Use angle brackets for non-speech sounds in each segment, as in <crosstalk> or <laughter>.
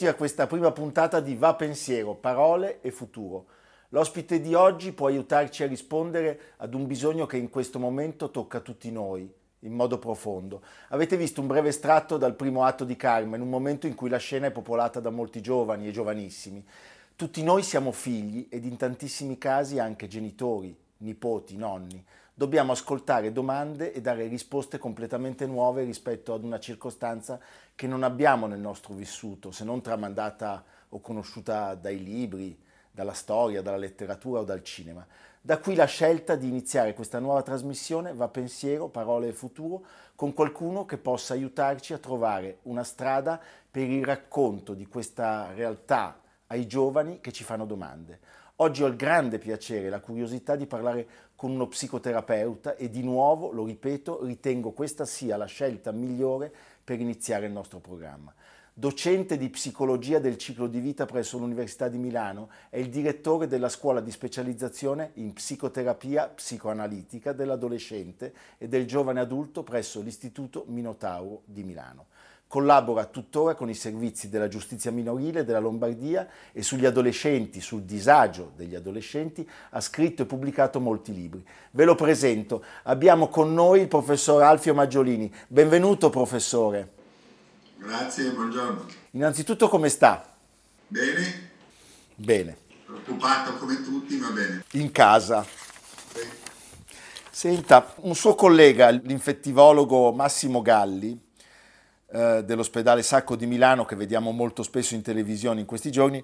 Benvenuti a questa prima puntata di Va Pensiero, parole e futuro. L'ospite di oggi può aiutarci a rispondere ad un bisogno che in questo momento tocca tutti noi, in modo profondo. Avete visto un breve estratto dal primo atto di Carmen, un momento in cui la scena è popolata da molti giovani e giovanissimi. Tutti noi siamo figli ed in tantissimi casi anche genitori, nipoti, nonni. Dobbiamo ascoltare domande e dare risposte completamente nuove rispetto ad una circostanza che non abbiamo nel nostro vissuto, se non tramandata o conosciuta dai libri, dalla storia, dalla letteratura o dal cinema. Da qui la scelta di iniziare questa nuova trasmissione Va Pensiero, Parole e Futuro con qualcuno che possa aiutarci a trovare una strada per il racconto di questa realtà ai giovani che ci fanno domande. Oggi ho il grande piacere e la curiosità di parlare con uno psicoterapeuta e di nuovo, lo ripeto, ritengo questa sia la scelta migliore per iniziare il nostro programma. Docente di psicologia del ciclo di vita presso l'Università di Milano, è il direttore della scuola di specializzazione in psicoterapia psicoanalitica dell'adolescente e del giovane adulto presso l'Istituto Minotauro di Milano. Collabora tuttora con i servizi della giustizia minorile della Lombardia e sugli adolescenti, sul disagio degli adolescenti, ha scritto e pubblicato molti libri. Ve lo presento. Abbiamo con noi il professor Alfio Maggiolini. Benvenuto professore. Grazie, buongiorno. Innanzitutto come sta? Bene? Bene. Preoccupato come tutti, ma bene. In casa. Sì. Senta, un suo collega, l'infettivologo Massimo Galli, eh, dell'ospedale Sacco di Milano, che vediamo molto spesso in televisione in questi giorni,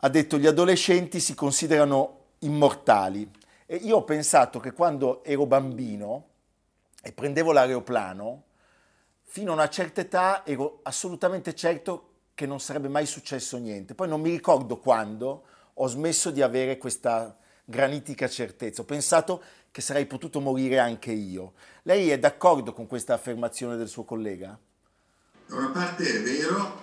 ha detto gli adolescenti si considerano immortali. E io ho pensato che quando ero bambino e prendevo l'aeroplano, fino a una certa età ero assolutamente certo che non sarebbe mai successo niente. Poi non mi ricordo quando ho smesso di avere questa granitica certezza. Ho pensato che sarei potuto morire anche io. Lei è d'accordo con questa affermazione del suo collega? Da una parte è vero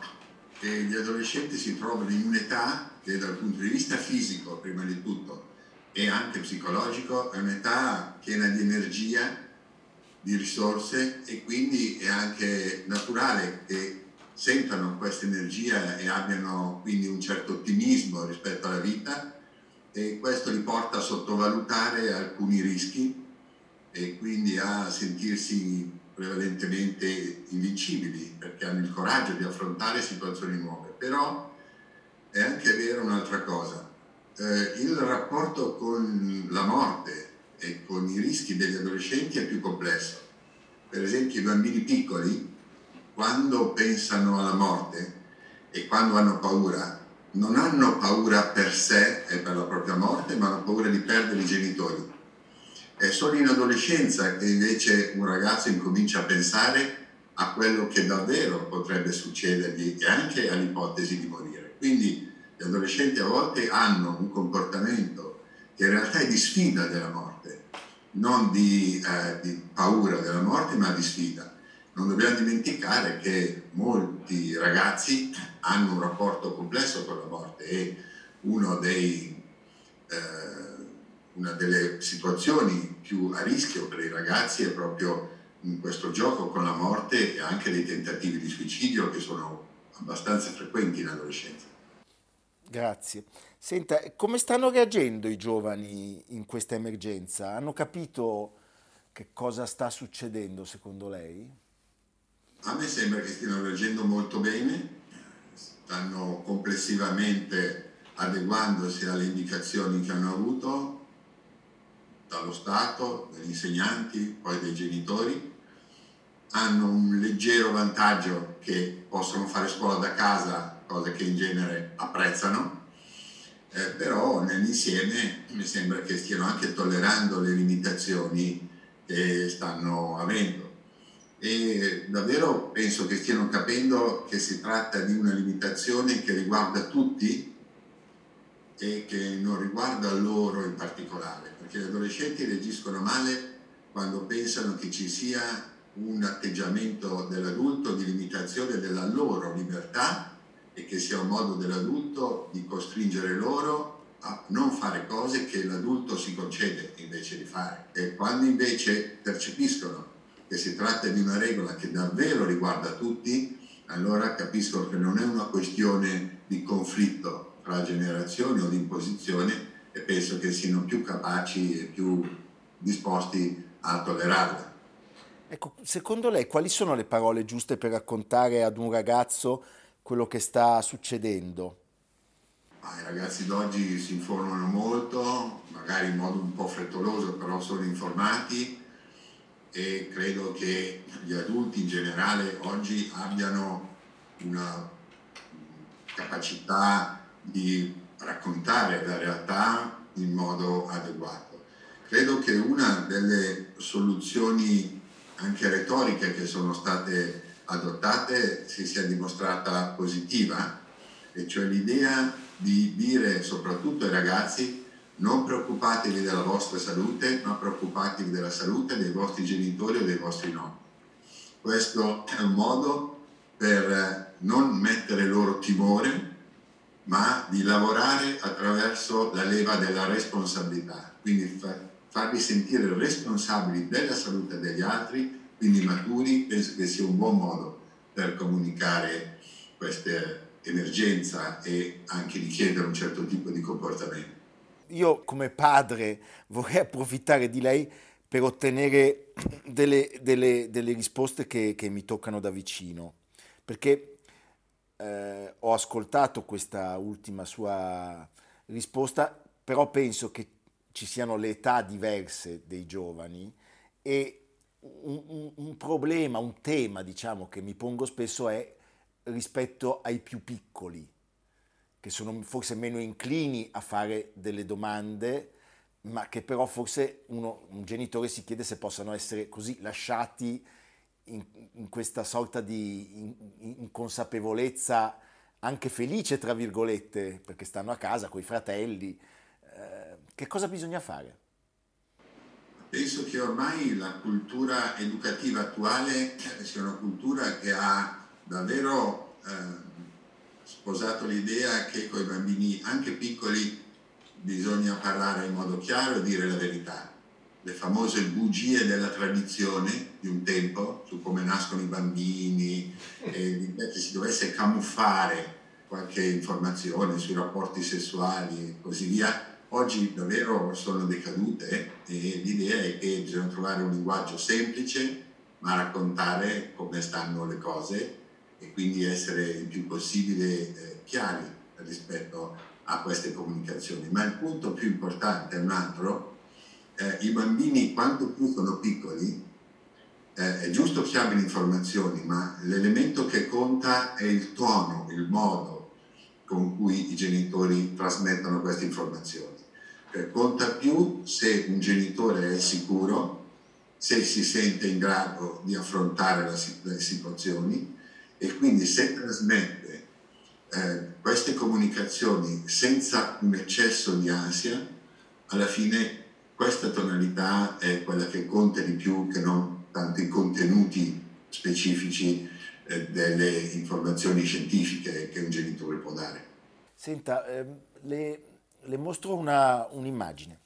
che gli adolescenti si trovano in un'età che dal punto di vista fisico, prima di tutto, e anche psicologico, è un'età piena di energia, di risorse e quindi è anche naturale che sentano questa energia e abbiano quindi un certo ottimismo rispetto alla vita e questo li porta a sottovalutare alcuni rischi e quindi a sentirsi prevalentemente invincibili perché hanno il coraggio di affrontare situazioni nuove. Però è anche vero un'altra cosa, eh, il rapporto con la morte e con i rischi degli adolescenti è più complesso. Per esempio i bambini piccoli, quando pensano alla morte e quando hanno paura, non hanno paura per sé e per la propria morte, ma hanno paura di perdere i genitori. È solo in adolescenza che invece un ragazzo incomincia a pensare a quello che davvero potrebbe succedergli e anche all'ipotesi di morire. Quindi gli adolescenti a volte hanno un comportamento che in realtà è di sfida della morte, non di, eh, di paura della morte, ma di sfida. Non dobbiamo dimenticare che molti ragazzi hanno un rapporto complesso con la morte e uno dei, eh, una delle situazioni più a rischio per i ragazzi è proprio in questo gioco con la morte e anche dei tentativi di suicidio che sono abbastanza frequenti in adolescenza. Grazie. Senta, come stanno reagendo i giovani in questa emergenza? Hanno capito che cosa sta succedendo secondo lei? A me sembra che stiano reagendo molto bene, stanno complessivamente adeguandosi alle indicazioni che hanno avuto dallo Stato, dagli insegnanti, poi dai genitori. Hanno un leggero vantaggio che possono fare scuola da casa, cosa che in genere apprezzano, eh, però nell'insieme mi sembra che stiano anche tollerando le limitazioni che stanno avendo. E davvero penso che stiano capendo che si tratta di una limitazione che riguarda tutti e che non riguarda loro in particolare, perché gli adolescenti reagiscono male quando pensano che ci sia un atteggiamento dell'adulto di limitazione della loro libertà e che sia un modo dell'adulto di costringere loro a non fare cose che l'adulto si concede invece di fare. E quando invece percepiscono che si tratta di una regola che davvero riguarda tutti, allora capiscono che non è una questione di conflitto tra generazioni o di imposizione e penso che siano più capaci e più disposti a tollerarla. Ecco, secondo lei quali sono le parole giuste per raccontare ad un ragazzo quello che sta succedendo? I ragazzi d'oggi si informano molto, magari in modo un po' frettoloso, però sono informati e credo che gli adulti in generale oggi abbiano una capacità di raccontare la realtà in modo adeguato. Credo che una delle soluzioni anche retoriche che sono state adottate si sia dimostrata positiva, e cioè l'idea di dire soprattutto ai ragazzi non preoccupatevi della vostra salute, ma preoccupatevi della salute dei vostri genitori o dei vostri nonni. Questo è un modo per non mettere loro di lavorare attraverso la leva della responsabilità, quindi farvi sentire responsabili della salute degli altri, quindi maturi, penso che sia un buon modo per comunicare queste emergenza e anche richiedere un certo tipo di comportamento. Io come padre vorrei approfittare di lei per ottenere delle, delle, delle risposte che, che, mi toccano da vicino, perché eh, ho ascoltato questa ultima sua risposta, però penso che ci siano le età diverse dei giovani e un, un, un problema, un tema diciamo che mi pongo spesso è rispetto ai più piccoli, che sono forse meno inclini a fare delle domande, ma che però forse uno, un genitore si chiede se possano essere così lasciati in, in questa sorta di inconsapevolezza anche felice, tra virgolette, perché stanno a casa con i fratelli. Eh, che cosa bisogna fare? Penso che ormai la cultura educativa attuale sia una cultura che ha davvero eh, sposato l'idea che con i bambini anche piccoli bisogna parlare in modo chiaro e dire la verità. Le famose bugie della tradizione di un tempo su come nascono i bambini, e che si dovesse camuffare qualche informazione sui rapporti sessuali e così via, oggi davvero sono decadute e l'idea è che bisogna trovare un linguaggio semplice ma raccontare come stanno le cose e quindi essere il più possibile eh, chiari rispetto a queste comunicazioni. Ma il punto più importante è un altro, eh, i bambini quanto più sono piccoli, eh, è giusto che abbiano informazioni, ma l'elemento che conta è il tono, il modo con cui i genitori trasmettono queste informazioni. Cioè, conta più se un genitore è sicuro, se si sente in grado di affrontare le situazioni, e quindi se trasmette eh, queste comunicazioni senza un eccesso di ansia, alla fine questa tonalità è quella che conta di più che non tanto i contenuti specifici eh, delle informazioni scientifiche che un genitore può dare. Senta, eh, le, le, mostro una, un'immagine.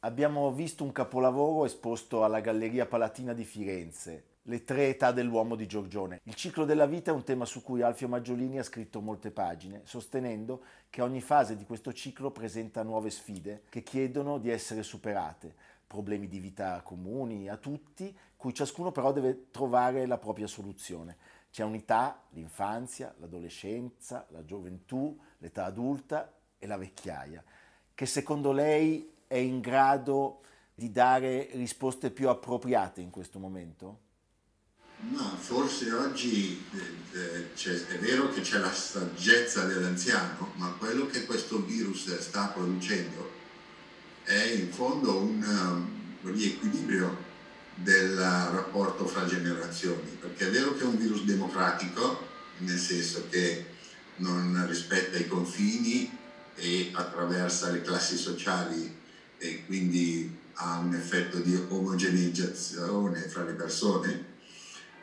abbiamo visto un capolavoro esposto alla Galleria Palatina di Firenze. Le tre età dell'uomo di Giorgione. Il ciclo della vita è un tema su cui Alfio Maggiolini ha scritto molte pagine, sostenendo che ogni fase di questo ciclo presenta nuove sfide che chiedono di essere superate, problemi di vita comuni a tutti, cui ciascuno però deve trovare la propria soluzione. C'è unità, l'infanzia, l'adolescenza, la gioventù, l'età adulta e la vecchiaia, che secondo lei è in grado di dare risposte più appropriate in questo momento? Ma forse oggi eh, eh è vero che c'è la saggezza dell'anziano, ma quello che questo virus sta producendo è in fondo un, un riequilibrio del rapporto fra generazioni, perché è vero che è un virus democratico, nel senso che non rispetta i confini e attraversa le classi sociali e quindi ha un effetto di omogeneizzazione fra le persone,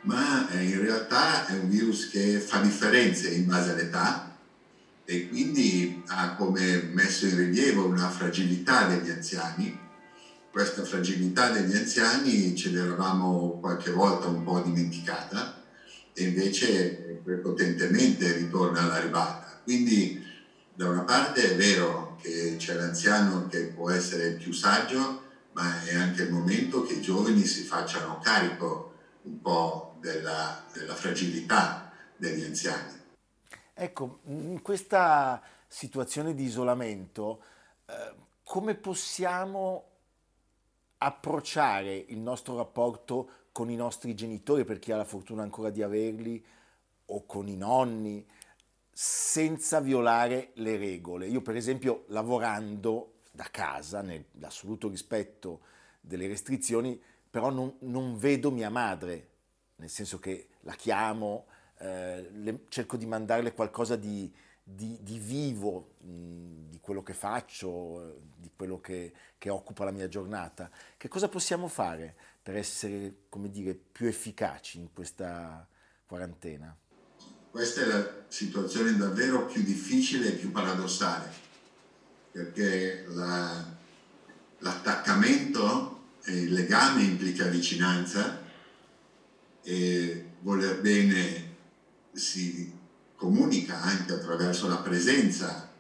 ma eh, in realtà è un virus che fa differenze in base all'età e quindi ha come messo in rilievo una fragilità degli anziani. Questa fragilità degli anziani ce l'eravamo qualche volta un po' dimenticata e invece prepotentemente ritorna alla ribalta. Quindi da una parte è vero che c'è l'anziano che può essere più saggio, ma è anche il momento che i giovani si facciano carico un po' della, della fragilità degli anziani. Ecco, in questa situazione di isolamento, eh, come possiamo approcciare il nostro rapporto con i nostri genitori, per chi ha la fortuna ancora di averli, o con i nonni, senza violare le regole? Io per esempio lavorando da casa, nell'assoluto rispetto delle restrizioni, però non, non, vedo mia madre, nel senso che la chiamo, eh, le, cerco di mandarle qualcosa di, di, di vivo, mh, di quello che faccio, di quello che, che, occupa la mia giornata. Che cosa possiamo fare per essere, come dire, più efficaci in questa quarantena? Questa è la situazione davvero più difficile e più paradossale perché la, l'attaccamento e il legame implica vicinanza e voler bene si comunica anche attraverso la presenza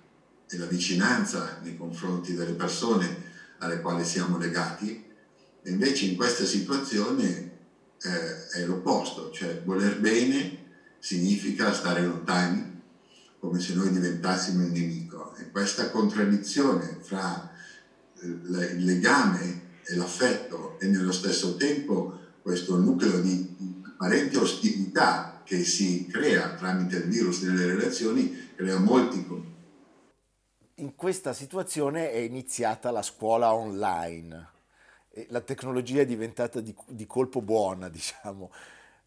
e la vicinanza nei confronti delle persone alle quali siamo legati, e invece in questa situazione eh, è l'opposto, cioè voler bene significa stare lontani, come se noi diventassimo il nemico. E questa contraddizione fra eh, il legame e l'affetto e nello stesso tempo questo nucleo di apparente ostilità che si crea tramite il virus nelle relazioni crea molti conflitti. In questa situazione è iniziata la scuola online. La tecnologia è diventata di, di colpo buona, <laughs> diciamo.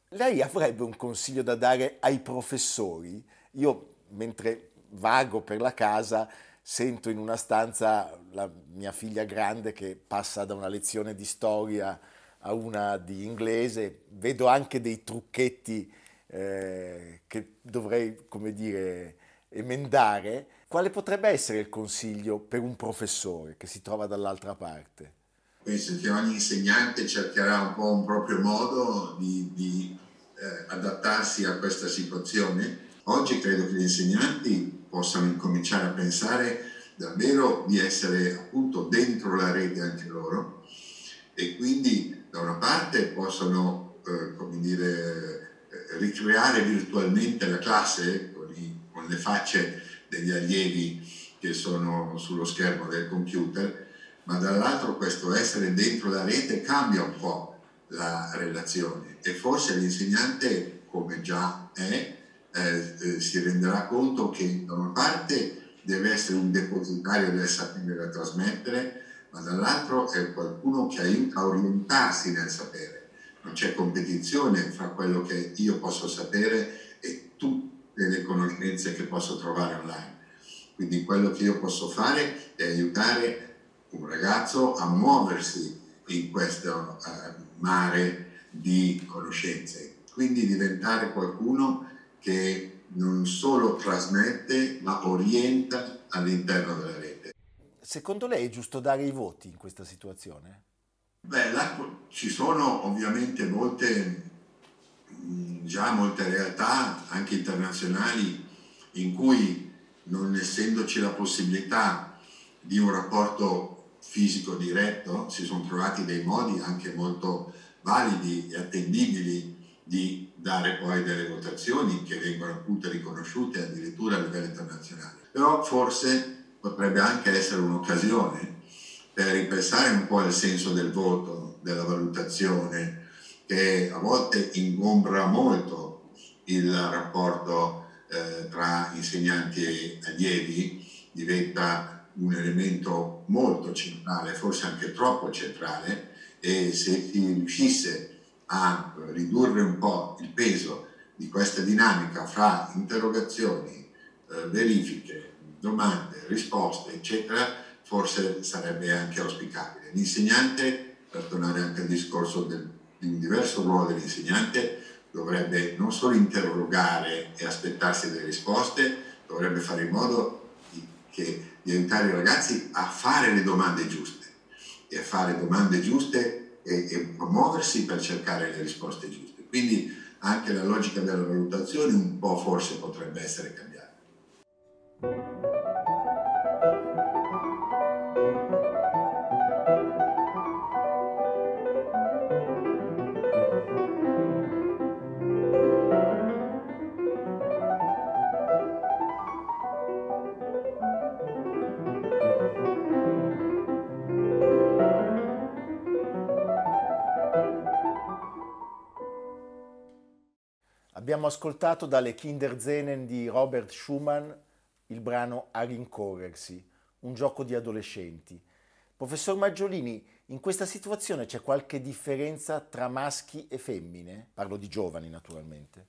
Lei avrebbe un consiglio da dare ai professori? Io mentre vago per la casa sento in una stanza la mia figlia grande che passa da una lezione di storia a una di inglese, vedo anche dei trucchetti eh, che dovrei, come dire, emendare. Quale potrebbe essere il consiglio per un professore che si trova dall'altra parte? Penso che ogni insegnante cercherà un po' un proprio modo di, di eh, adattarsi a questa situazione Oggi credo che gli insegnanti possano incominciare a pensare davvero di essere appunto dentro la rete anche loro e quindi da una parte possono, eh, come dire, eh, ricreare virtualmente la classe con, i, con le facce degli allievi che sono sullo schermo del computer, ma dall'altro questo essere dentro la rete cambia un po' la relazione e forse l'insegnante, come già è, eh, eh, si renderà conto che da una parte deve essere un depositario del sapere da trasmettere, ma dall'altro è qualcuno che aiuta a orientarsi nel sapere. Non c'è competizione fra quello che io posso sapere e tutte le conoscenze che posso trovare online. Quindi quello che io posso fare è aiutare un ragazzo a muoversi in questo uh, mare di conoscenze, quindi diventare qualcuno che non solo trasmette ma orienta all'interno della. Secondo lei è giusto dare i voti in questa situazione? Beh, là ci sono ovviamente molte mh, già molte realtà, anche internazionali, in cui non essendoci la possibilità di un rapporto fisico diretto, si sono trovati dei modi anche molto validi e attendibili di dare poi delle votazioni che vengono appunto riconosciute addirittura a livello internazionale. Però forse potrebbe anche essere un'occasione per ripensare un po' al senso del voto, della valutazione, che a volte ingombra molto il rapporto eh, tra insegnanti e allievi, diventa un elemento molto centrale, forse anche troppo centrale, e se si riuscisse a ridurre un po' il peso di questa dinamica fra interrogazioni, eh, verifiche, domande, risposte, eccetera, forse sarebbe anche auspicabile. L'insegnante, per tornare anche al discorso del, di un diverso ruolo dell'insegnante, dovrebbe non solo interrogare e aspettarsi delle risposte, dovrebbe fare in modo di, che, di aiutare i ragazzi a fare le domande giuste e a fare domande giuste e, e muoversi per cercare le risposte giuste. Quindi anche la logica della valutazione un po' forse potrebbe essere cambiata. Ascoltato dalle Kinderzenen di Robert Schumann il brano A rincorrersi, un gioco di adolescenti. Professor Maggiolini, in questa situazione c'è qualche differenza tra maschi e femmine? Parlo di giovani naturalmente.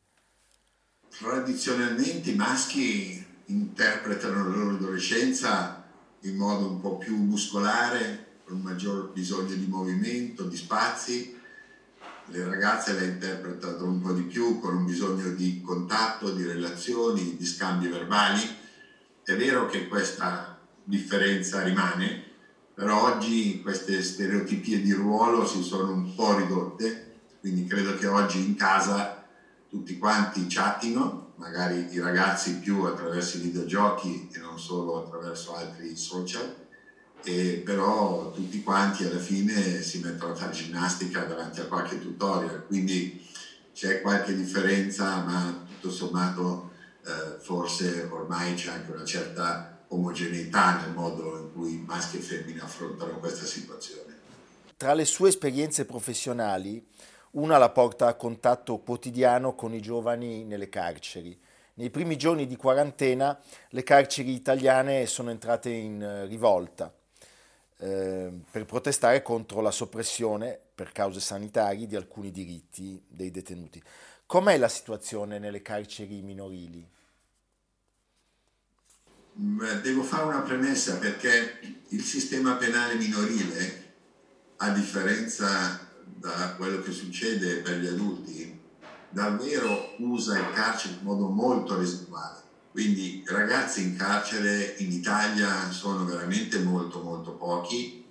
Tradizionalmente i maschi interpretano la loro adolescenza in modo un po' più muscolare, con maggior bisogno di movimento, di spazi. Le ragazze la interpretano un po' di più con un bisogno di contatto, di relazioni, di scambi verbali. È vero che questa differenza rimane, però oggi queste stereotipie di ruolo si sono un po' ridotte, quindi credo che oggi in casa tutti quanti chattino, magari i ragazzi più attraverso i videogiochi e non solo attraverso altri social, e però tutti quanti alla fine si mettono a fare ginnastica davanti a qualche tutorial, quindi c'è qualche differenza, ma tutto sommato eh, forse ormai c'è anche una certa omogeneità nel modo in cui maschi e femmine affrontano questa situazione. Tra le sue esperienze professionali, una la porta a contatto quotidiano con i giovani nelle carceri. Nei primi giorni di quarantena le carceri italiane sono entrate in eh, rivolta eh, per protestare contro la soppressione per cause sanitarie di alcuni diritti dei detenuti. Com'è la situazione nelle carceri minorili? Devo fare una premessa perché il sistema penale minorile, a differenza da quello che succede per gli adulti, davvero usa il carcere in modo molto residuale. Quindi ragazzi in carcere in Italia sono veramente molto molto pochi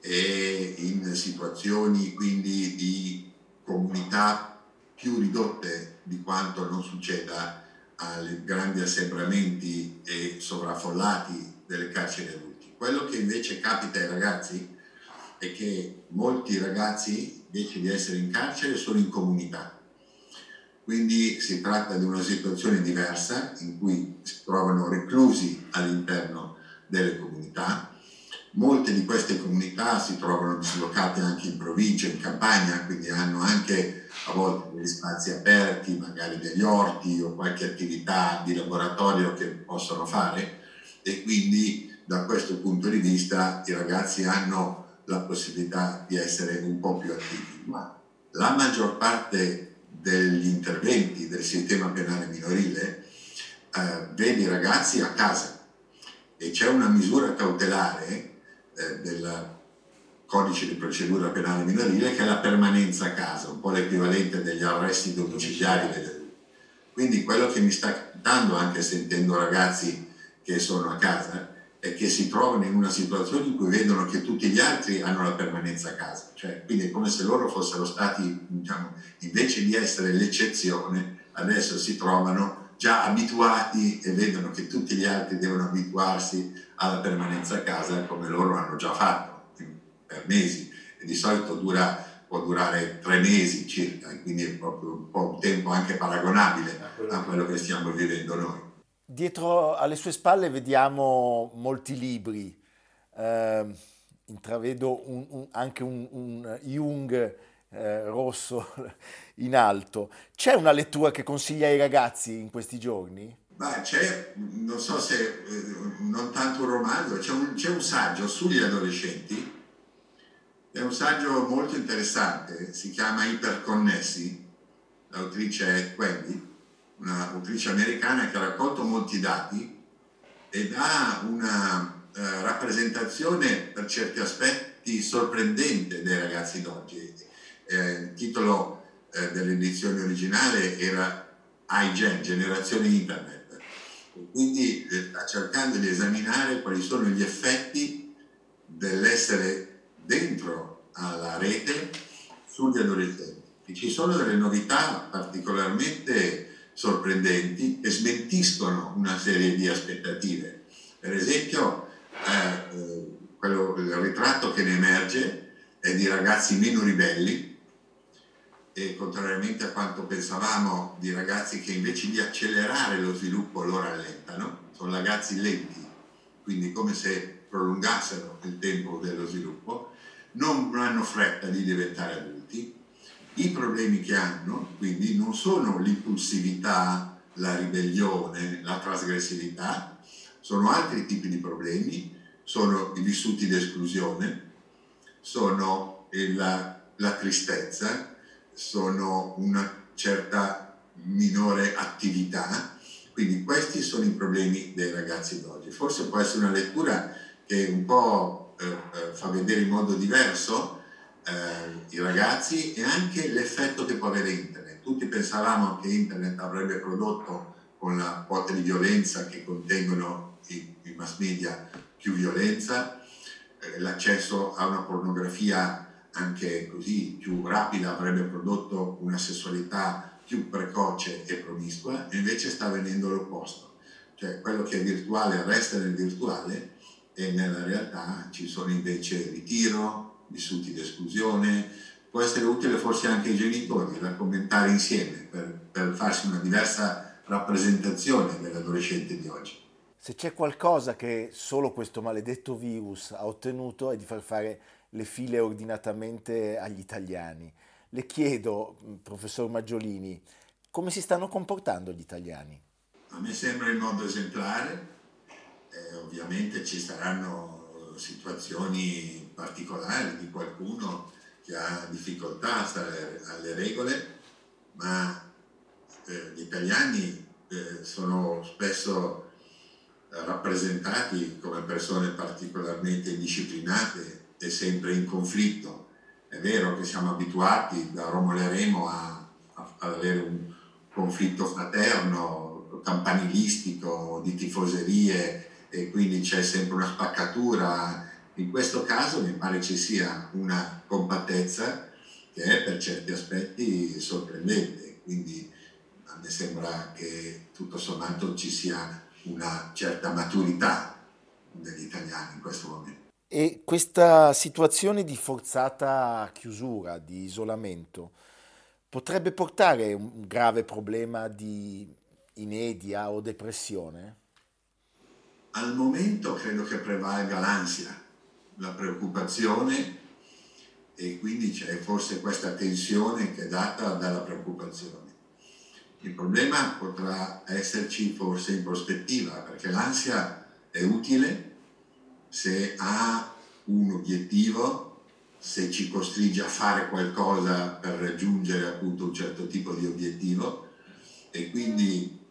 e in situazioni quindi di comunità più ridotte di quanto non succeda ai grandi assembramenti e sovraffollati delle carceri adulti. Quello che invece capita ai ragazzi è che molti ragazzi invece di essere in carcere sono in comunità quindi si tratta di una situazione diversa in cui si trovano reclusi all'interno delle comunità. Molte di queste comunità si trovano dislocate anche in provincia, in campagna, quindi hanno anche a volte degli spazi aperti, magari degli orti o qualche attività di laboratorio che possono fare e quindi da questo punto di vista i ragazzi hanno la possibilità di essere un po' più attivi. Ma la maggior parte degli interventi del sistema penale minorile eh, vede i ragazzi a casa e c'è una misura cautelare eh, del codice di procedura penale minorile che è la permanenza a casa, un po' l'equivalente degli arresti domiciliari. Quindi quello che mi sta capitando, anche sentendo ragazzi che sono a casa, che si trovano in una situazione in cui vedono che tutti gli altri hanno la permanenza a casa, cioè, quindi è come se loro fossero stati, diciamo, invece di essere l'eccezione, adesso si trovano già abituati e vedono che tutti gli altri devono abituarsi alla permanenza a casa come loro hanno già fatto per mesi e di solito dura, può durare tre mesi circa, quindi è proprio un po' un tempo anche paragonabile a quello che stiamo vivendo noi. Dietro alle sue spalle vediamo molti libri, eh, intravedo un, un, anche un, un Jung eh, rosso <laughs> in alto. C'è una lettura che consiglia ai ragazzi in questi giorni? Beh, c'è, non so se, eh, non tanto un romanzo, c'è un, c'è un saggio sugli adolescenti, è un saggio molto interessante, si chiama Iperconnessi, l'autrice è Wendy, un'autrice americana che ha raccolto molti dati e dà una eh, rappresentazione per certi aspetti sorprendente dei ragazzi d'oggi. Eh, il titolo eh, dell'edizione originale era iGen, generazione internet. Quindi eh, sta cercando di esaminare quali sono gli effetti dell'essere dentro alla rete sugli adolescenti. E ci sono delle novità particolarmente sorprendenti che smentiscono una serie di aspettative. Per esempio, eh, eh, quello, il ritratto che ne emerge è di ragazzi meno ribelli e contrariamente a quanto pensavamo di ragazzi che invece di accelerare lo sviluppo lo rallentano, sono ragazzi lenti, quindi come se prolungassero il tempo dello sviluppo, non hanno fretta di diventare adulti i problemi che hanno, quindi, non sono l'impulsività, la ribellione, la trasgressività, sono altri tipi di problemi, sono i vissuti d'esclusione, sono la, la tristezza, sono una certa minore attività, quindi questi sono i problemi dei ragazzi d'oggi. Forse può essere una lettura che un po' eh, eh fa vedere in modo diverso eh, i ragazzi e anche l'effetto che può avere internet. Tutti pensavamo che internet avrebbe prodotto con la quota di violenza che contengono i, i mass media più violenza, eh, l'accesso a una pornografia anche così più rapida avrebbe prodotto una sessualità più precoce e promiscua e invece sta avvenendo l'opposto. Cioè quello che è virtuale resta nel virtuale e nella realtà ci sono invece ritiro, vissuti di esclusione, può essere utile forse anche ai genitori da commentare insieme per, per farsi una diversa rappresentazione dell'adolescente di oggi. Se c'è qualcosa che solo questo maledetto virus ha ottenuto è di far fare le file ordinatamente agli italiani. Le chiedo, professor Maggiolini, come si stanno comportando gli italiani? A me sembra in modo esemplare, eh, ovviamente ci saranno situazioni particolari di qualcuno che ha difficoltà a stare alle regole, ma eh, gli italiani eh, sono spesso rappresentati come persone particolarmente disciplinate e sempre in conflitto. È vero che siamo abituati da Romolo e Remo a, a, ad avere un conflitto fraterno, campanilistico, di tifoserie e quindi c'è sempre una spaccatura. In questo caso mi pare ci sia una compattezza che è per certi aspetti sorprendente, quindi a me sembra che tutto sommato ci sia una certa maturità degli italiani in questo momento. E questa situazione di forzata chiusura, di isolamento, potrebbe portare un grave problema di inedia o depressione? Al momento credo che prevalga l'ansia, la preoccupazione e quindi c'è forse questa tensione che è data dalla preoccupazione. Il problema potrà esserci forse in prospettiva perché l'ansia è utile se ha un obiettivo, se ci costringe a fare qualcosa per raggiungere appunto un certo tipo di obiettivo e quindi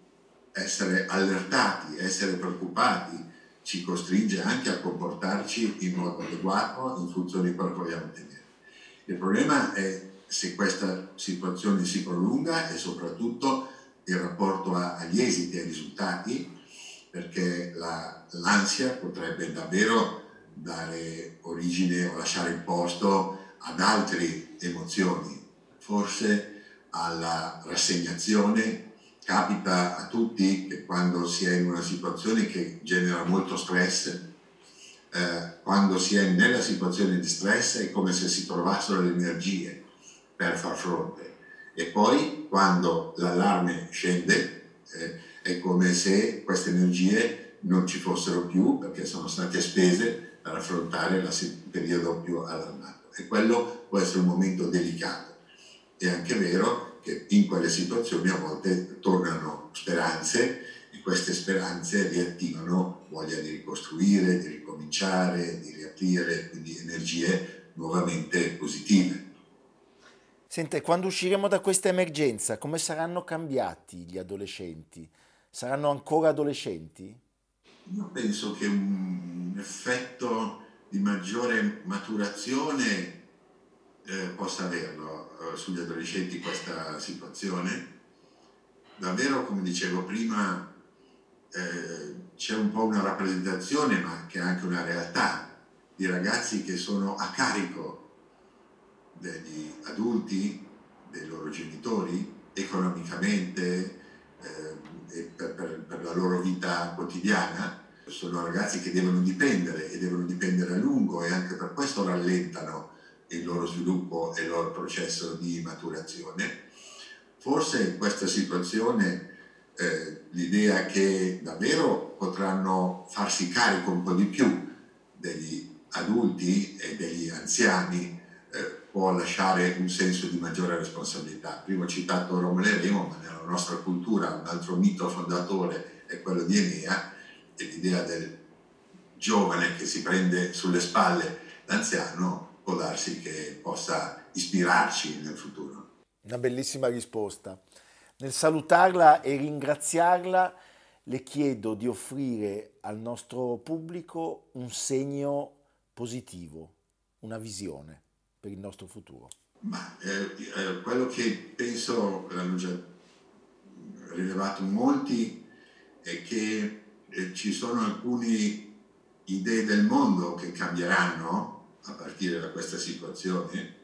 essere allertati, essere preoccupati, ci costringe anche a comportarci in modo adeguato in funzione di quello che vogliamo ottenere. Il problema è se questa situazione si prolunga e soprattutto il rapporto agli esiti e ai risultati, perché la, l'ansia potrebbe davvero dare origine o lasciare il posto ad altre emozioni, forse alla rassegnazione. Capita a tutti che quando si è in una situazione che genera molto stress, eh, quando si è nella situazione di stress è come se si trovassero le energie per far fronte. E poi quando l'allarme scende eh, è come se queste energie non ci fossero più perché sono state spese per affrontare il periodo più allarmato. E quello può essere un momento delicato. È anche vero che in quelle situazioni a volte tornano speranze e queste speranze riattivano voglia di ricostruire, di ricominciare, di riaprire, quindi energie nuovamente positive. Sente, quando usciremo da questa emergenza, come saranno cambiati gli adolescenti? Saranno ancora adolescenti? Io penso che un effetto di maggiore maturazione eh, possa averlo eh, sugli adolescenti questa situazione. Davvero, come dicevo prima, eh, c'è un po' una rappresentazione, ma che è anche una realtà, di ragazzi che sono a carico degli adulti, dei loro genitori, economicamente eh, e per, per, per la loro vita quotidiana. Sono ragazzi che devono dipendere e devono dipendere a lungo e anche per questo rallentano il loro sviluppo e il loro processo di maturazione. Forse in questa situazione eh, l'idea che davvero potranno farsi carico un po' di più degli adulti e degli anziani eh, può lasciare un senso di maggiore responsabilità. Prima ho citato Romolo e Remo, ma nella nostra cultura un altro mito fondatore è quello di Enea e l'idea del giovane che si prende sulle spalle l'anziano può darsi che possa ispirarci nel futuro. Una bellissima risposta. Nel salutarla e ringraziarla le chiedo di offrire al nostro pubblico un segno positivo, una visione per il nostro futuro. Ma eh, eh, quello che penso, l'hanno già rilevato molti, è che eh, ci sono alcune idee del mondo che cambieranno a partire da questa situazione.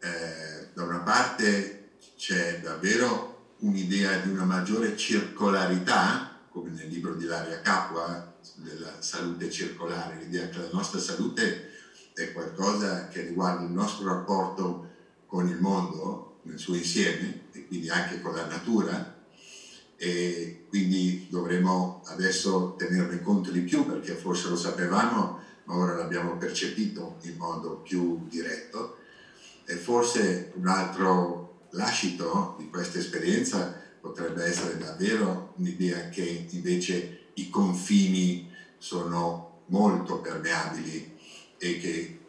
Eh, da una parte c'è davvero un'idea di una maggiore circolarità, come nel libro di Laria Capua, della salute circolare, l'idea che la nostra salute è qualcosa che riguarda il nostro rapporto con il mondo nel suo insieme e quindi anche con la natura e quindi dovremo adesso tenerne conto di più perché forse lo sapevamo ma ora l'abbiamo percepito in modo più diretto e forse un altro lascito di questa esperienza potrebbe essere davvero un'idea che invece i confini sono molto permeabili e che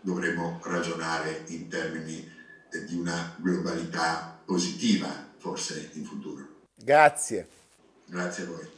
dovremmo ragionare in termini di una globalità positiva forse in futuro. Grazie. Grazie a voi.